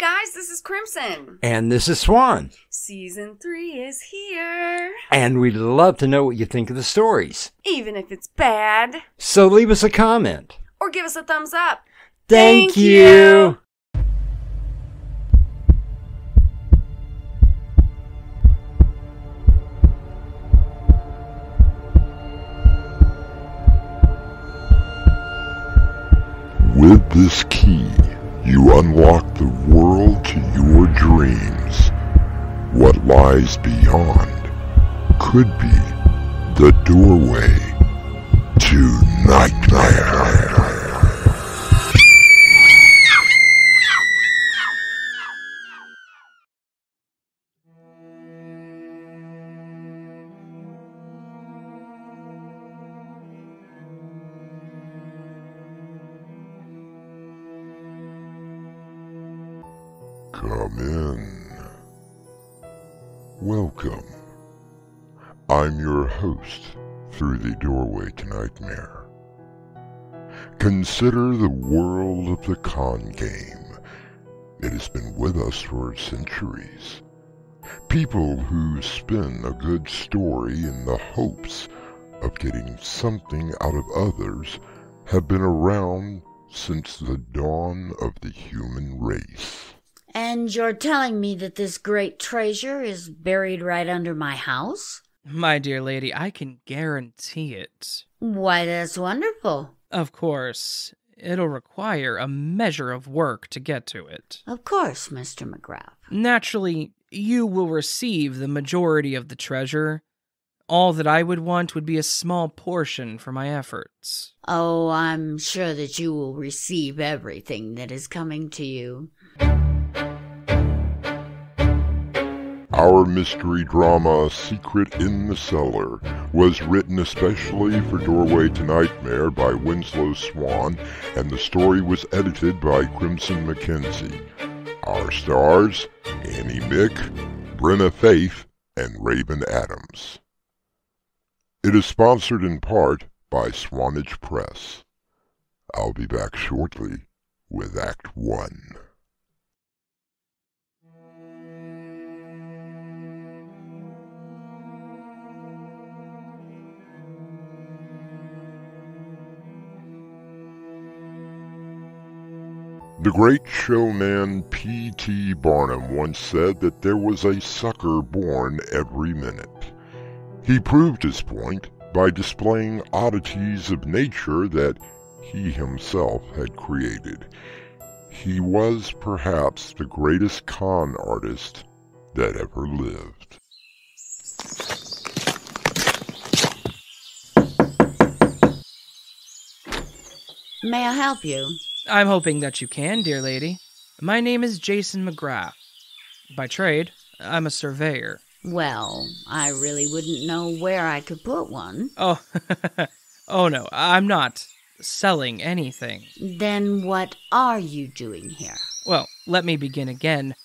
guys, this is Crimson. And this is Swan. Season 3 is here. And we'd love to know what you think of the stories. Even if it's bad. So leave us a comment. Or give us a thumbs up. Thank, Thank you. you. With this key, you unlock the world to your dreams. What lies beyond could be the doorway to nightmare. Host through the doorway to nightmare. Consider the world of the con game. It has been with us for centuries. People who spin a good story in the hopes of getting something out of others have been around since the dawn of the human race. And you're telling me that this great treasure is buried right under my house? My dear lady, I can guarantee it. Why, that's wonderful. Of course, it'll require a measure of work to get to it. Of course, Mr. McGrath. Naturally, you will receive the majority of the treasure. All that I would want would be a small portion for my efforts. Oh, I'm sure that you will receive everything that is coming to you. Our mystery drama, Secret in the Cellar, was written especially for Doorway to Nightmare by Winslow Swan, and the story was edited by Crimson McKenzie. Our stars, Annie Mick, Brinna Faith, and Raven Adams. It is sponsored in part by Swanage Press. I'll be back shortly with Act 1. The great showman P.T. Barnum once said that there was a sucker born every minute. He proved his point by displaying oddities of nature that he himself had created. He was perhaps the greatest con artist that ever lived. May I help you? I'm hoping that you can, dear lady. My name is Jason McGrath. By trade, I'm a surveyor. Well, I really wouldn't know where I could put one. Oh, oh no, I'm not selling anything. Then what are you doing here? Well, let me begin again.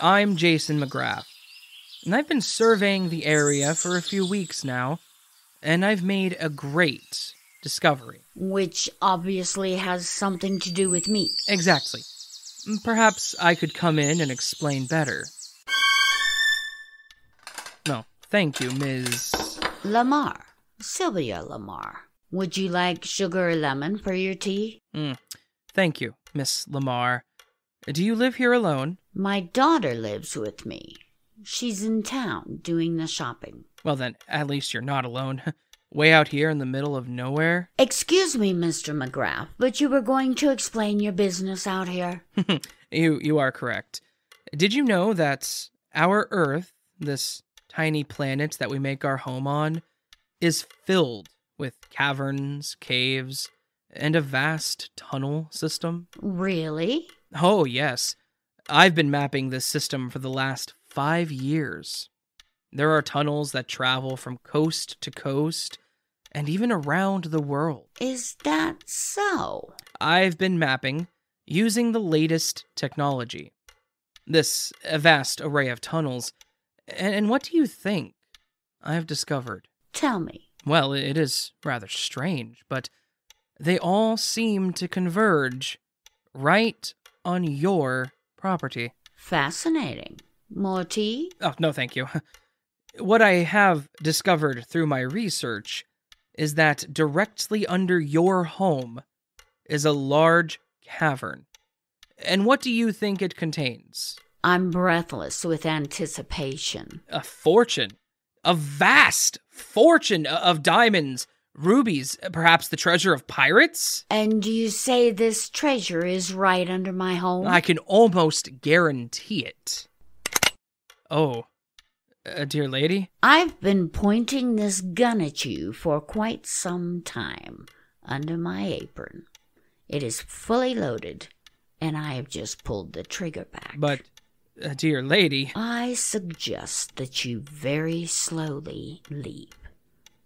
I'm Jason McGrath, and I've been surveying the area for a few weeks now, and I've made a great discovery. Which obviously has something to do with me. Exactly. Perhaps I could come in and explain better. No, thank you, Ms. Lamar. Sylvia Lamar. Would you like sugar or lemon for your tea? Mm, thank you, Miss Lamar. Do you live here alone? My daughter lives with me. She's in town doing the shopping. Well, then, at least you're not alone. Way out here in the middle of nowhere? Excuse me, Mr. McGrath, but you were going to explain your business out here? you you are correct. Did you know that our Earth, this tiny planet that we make our home on, is filled with caverns, caves, and a vast tunnel system? Really? Oh, yes. I've been mapping this system for the last five years. There are tunnels that travel from coast to coast and even around the world. Is that so? I've been mapping using the latest technology. This vast array of tunnels. And, and what do you think I've discovered? Tell me. Well, it is rather strange, but they all seem to converge right on your property. Fascinating. More tea? Oh, no, thank you. What I have discovered through my research is that directly under your home is a large cavern. And what do you think it contains? I'm breathless with anticipation. A fortune. A vast fortune of diamonds, rubies, perhaps the treasure of pirates? And you say this treasure is right under my home? I can almost guarantee it. Oh, uh, dear lady? I've been pointing this gun at you for quite some time under my apron. It is fully loaded, and I have just pulled the trigger back. But, uh, dear lady, I suggest that you very slowly leave.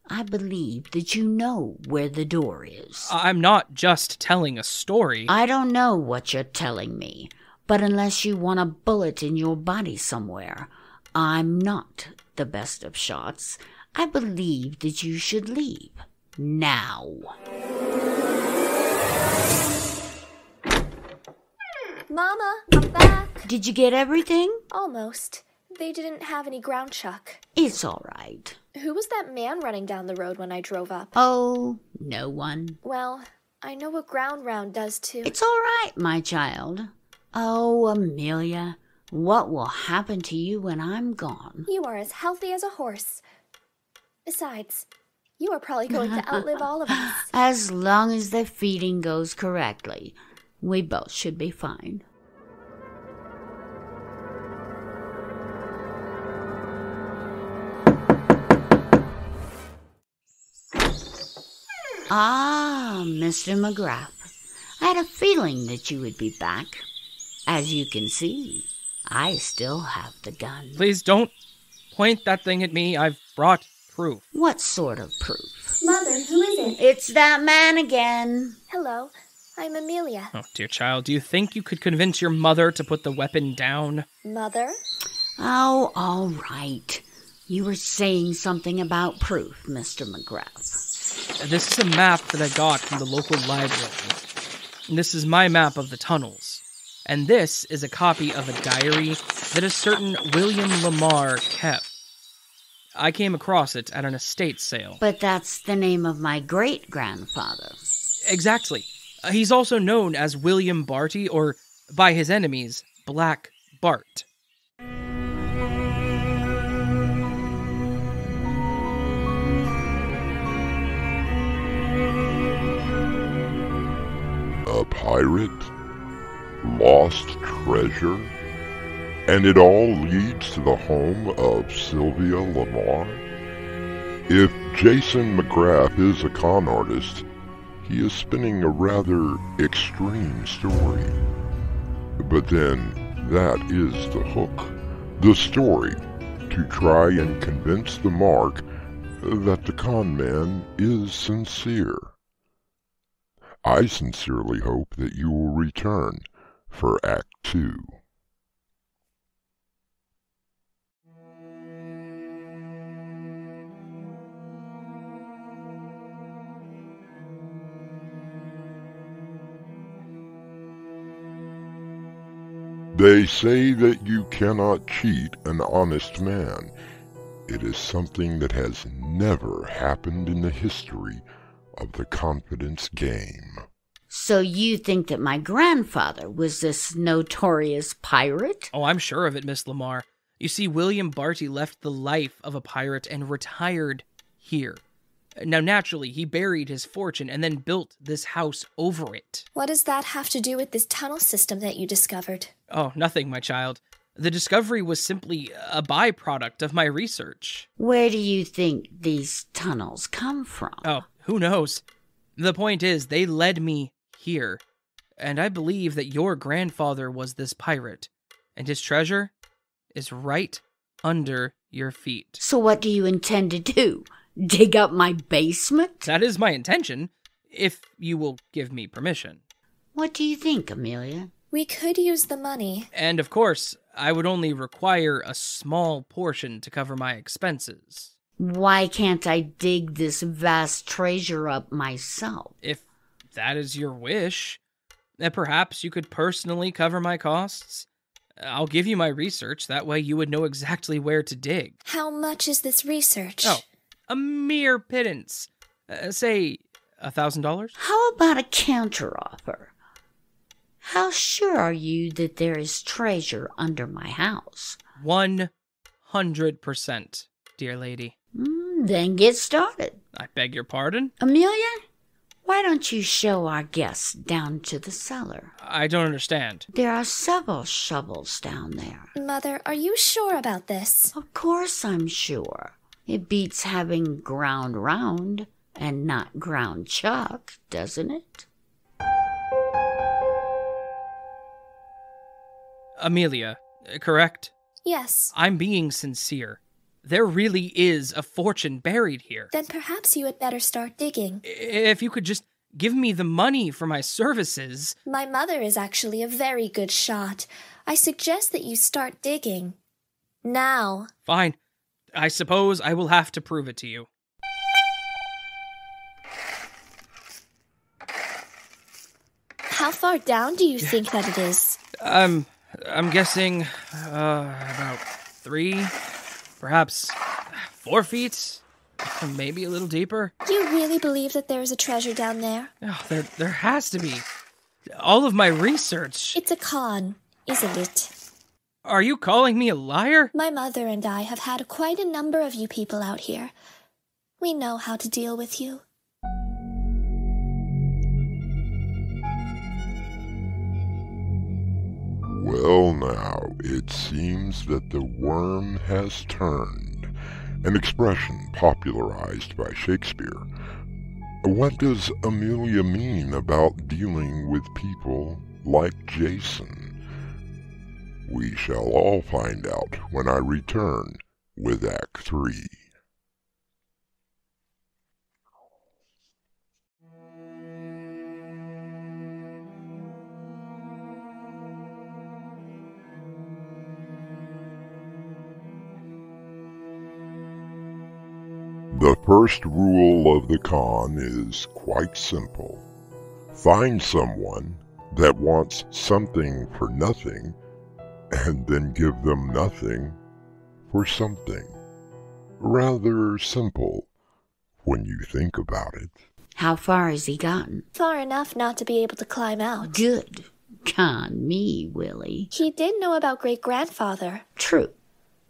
I believe that you know where the door is. I'm not just telling a story. I don't know what you're telling me, but unless you want a bullet in your body somewhere, I'm not the best of shots. I believe that you should leave. Now. Mama, I'm back. Did you get everything? Almost. They didn't have any ground chuck. It's all right. Who was that man running down the road when I drove up? Oh, no one. Well, I know what ground round does too. It's all right, my child. Oh, Amelia, what will happen to you when I'm gone? You are as healthy as a horse. Besides, you are probably going to outlive all of us. As long as the feeding goes correctly, we both should be fine. Ah, Mr. McGrath. I had a feeling that you would be back. As you can see, I still have the gun. Please don't point that thing at me. I've brought proof. What sort of proof? Mother, who is it? It's that man again. Hello, I'm Amelia. Oh, dear child, do you think you could convince your mother to put the weapon down? Mother? Oh, all right. You were saying something about proof, Mr. McGrath. This is a map that I got from the local library. And this is my map of the tunnels. And this is a copy of a diary that a certain William Lamar kept. I came across it at an estate sale. But that's the name of my great grandfather. Exactly. Uh, he's also known as William Barty, or by his enemies, Black Bart. A pirate? Lost treasure? And it all leads to the home of Sylvia Lamar? If Jason McGrath is a con artist, he is spinning a rather extreme story. But then, that is the hook. The story, to try and convince the mark that the con man is sincere. I sincerely hope that you will return for Act Two. They say that you cannot cheat an honest man. It is something that has never happened in the history of the confidence game. So you think that my grandfather was this notorious pirate? Oh, I'm sure of it, Miss Lamar. You see, William Barty left the life of a pirate and retired here. Now, naturally, he buried his fortune and then built this house over it. What does that have to do with this tunnel system that you discovered? Oh, nothing, my child. The discovery was simply a byproduct of my research. Where do you think these tunnels come from? Oh, who knows? The point is, they led me here. And I believe that your grandfather was this pirate, and his treasure is right under your feet. So what do you intend to do? Dig up my basement? That is my intention, if you will give me permission. What do you think, Amelia? We could use the money. And of course, I would only require a small portion to cover my expenses. Why can't I dig this vast treasure up myself? If that is your wish, then perhaps you could personally cover my costs. I'll give you my research. That way you would know exactly where to dig. How much is this research? Oh, a mere pittance. Uh, say a thousand dollars? How about a counteroffer? How sure are you that there is treasure under my house? One hundred percent, dear lady. Mm, then get started. I beg your pardon? Amelia, why don't you show our guests down to the cellar? I don't understand. There are several shovels down there. Mother, are you sure about this? Of course, I'm sure. It beats having ground round and not ground chuck, doesn't it? Amelia, correct? Yes. I'm being sincere. There really is a fortune buried here. Then perhaps you had better start digging. If you could just give me the money for my services. My mother is actually a very good shot. I suggest that you start digging. Now. Fine. I suppose I will have to prove it to you. How far down do you think that it is? Um, I'm guessing uh, about three, perhaps four feet, maybe a little deeper. Do You really believe that there is a treasure down there? Oh, there, there has to be. All of my research. It's a con, isn't it? Are you calling me a liar? My mother and I have had quite a number of you people out here. We know how to deal with you. Well, now, it seems that the worm has turned, an expression popularized by Shakespeare. What does Amelia mean about dealing with people like Jason? We shall all find out when I return with Act 3. The first rule of the con is quite simple. Find someone that wants something for nothing and then give them nothing for something. Rather simple when you think about it. How far has he gotten? Far enough not to be able to climb out. Good. Con me, Willie. He did know about great grandfather. True.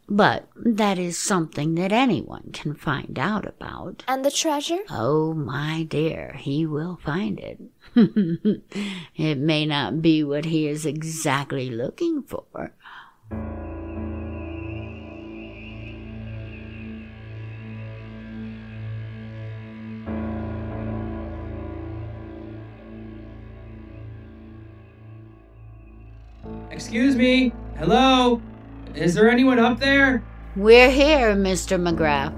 But that is something that anyone can find out about. And the treasure? Oh, my dear, he will find it. it may not be what he is exactly looking for. Excuse me? Hello? Is there anyone up there? We're here, Mr. McGrath.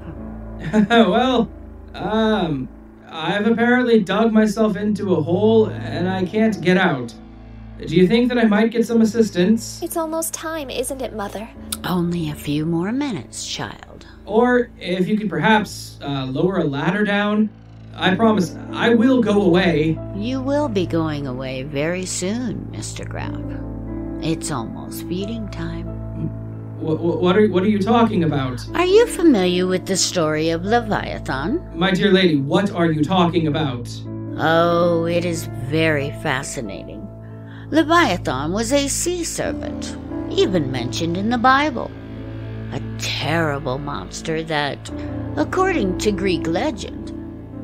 well, um, I've apparently dug myself into a hole and I can't get out. Do you think that I might get some assistance? It's almost time, isn't it, Mother? Only a few more minutes, child. Or if you could perhaps uh, lower a ladder down? I promise I will go away. You will be going away very soon, Mr. Graff. It's almost feeding time. What, what, are, what are you talking about? Are you familiar with the story of Leviathan? My dear lady, what are you talking about? Oh, it is very fascinating. Leviathan was a sea serpent, even mentioned in the Bible. A terrible monster that, according to Greek legend,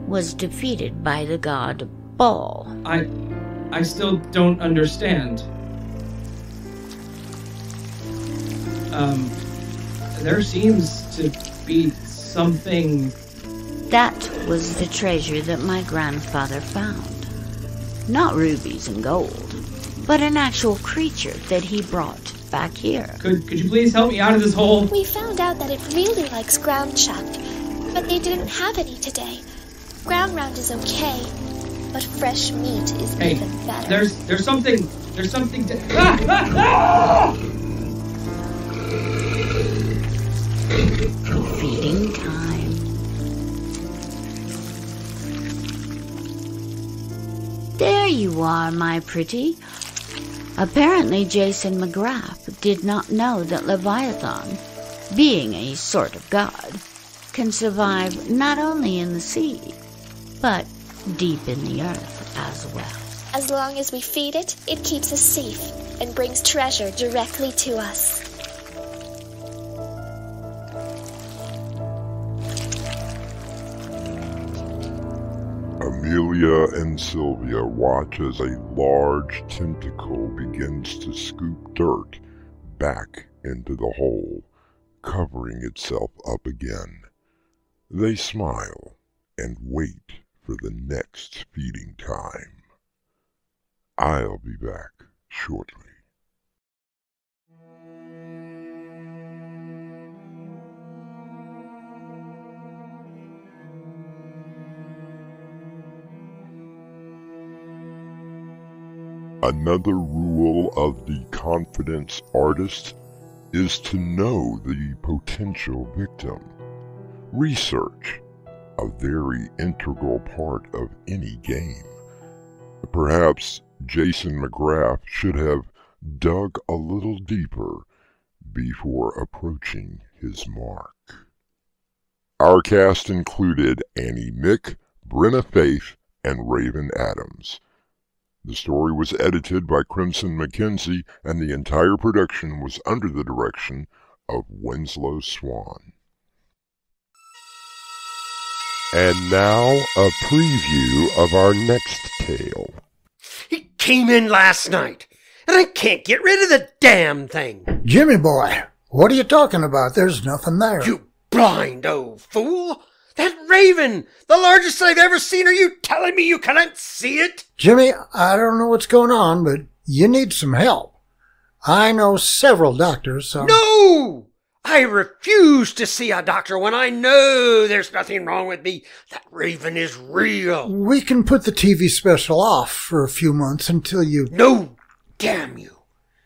was defeated by the god Baal. I. I still don't understand. Um. There seems to be something. That was the treasure that my grandfather found. Not rubies and gold, but an actual creature that he brought back here. Could, could you please help me out of this hole? We found out that it really likes ground chuck, but they didn't have any today. Ground round is okay, but fresh meat is Hey, even better. there's there's something there's something to. Ah, ah, ah! Feeding time. There you are, my pretty. Apparently, Jason McGrath did not know that Leviathan, being a sort of god, can survive not only in the sea, but deep in the earth as well. As long as we feed it, it keeps us safe and brings treasure directly to us. Amelia and Sylvia watch as a large tentacle begins to scoop dirt back into the hole, covering itself up again. They smile and wait for the next feeding time. I'll be back shortly. Another rule of the confidence artist is to know the potential victim. Research, a very integral part of any game. Perhaps Jason McGrath should have dug a little deeper before approaching his mark. Our cast included Annie Mick, Brinna Faith, and Raven Adams. The story was edited by Crimson McKenzie, and the entire production was under the direction of Winslow Swan. And now, a preview of our next tale. He came in last night, and I can't get rid of the damn thing. Jimmy boy, what are you talking about? There's nothing there. You blind old fool! That raven! The largest I've ever seen! Are you telling me you cannot see it? Jimmy, I don't know what's going on, but you need some help. I know several doctors, so. No! I refuse to see a doctor when I know there's nothing wrong with me. That raven is real. We can put the TV special off for a few months until you. No! Damn you!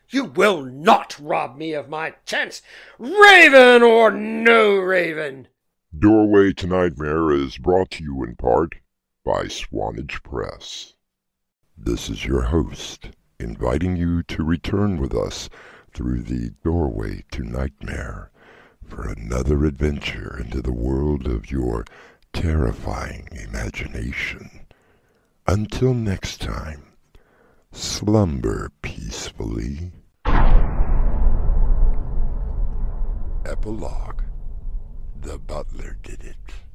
You will not rob me of my chance, raven or no raven! Doorway to Nightmare is brought to you in part by Swanage Press. This is your host, inviting you to return with us through the Doorway to Nightmare for another adventure into the world of your terrifying imagination. Until next time, slumber peacefully. Epilogue The butler did it.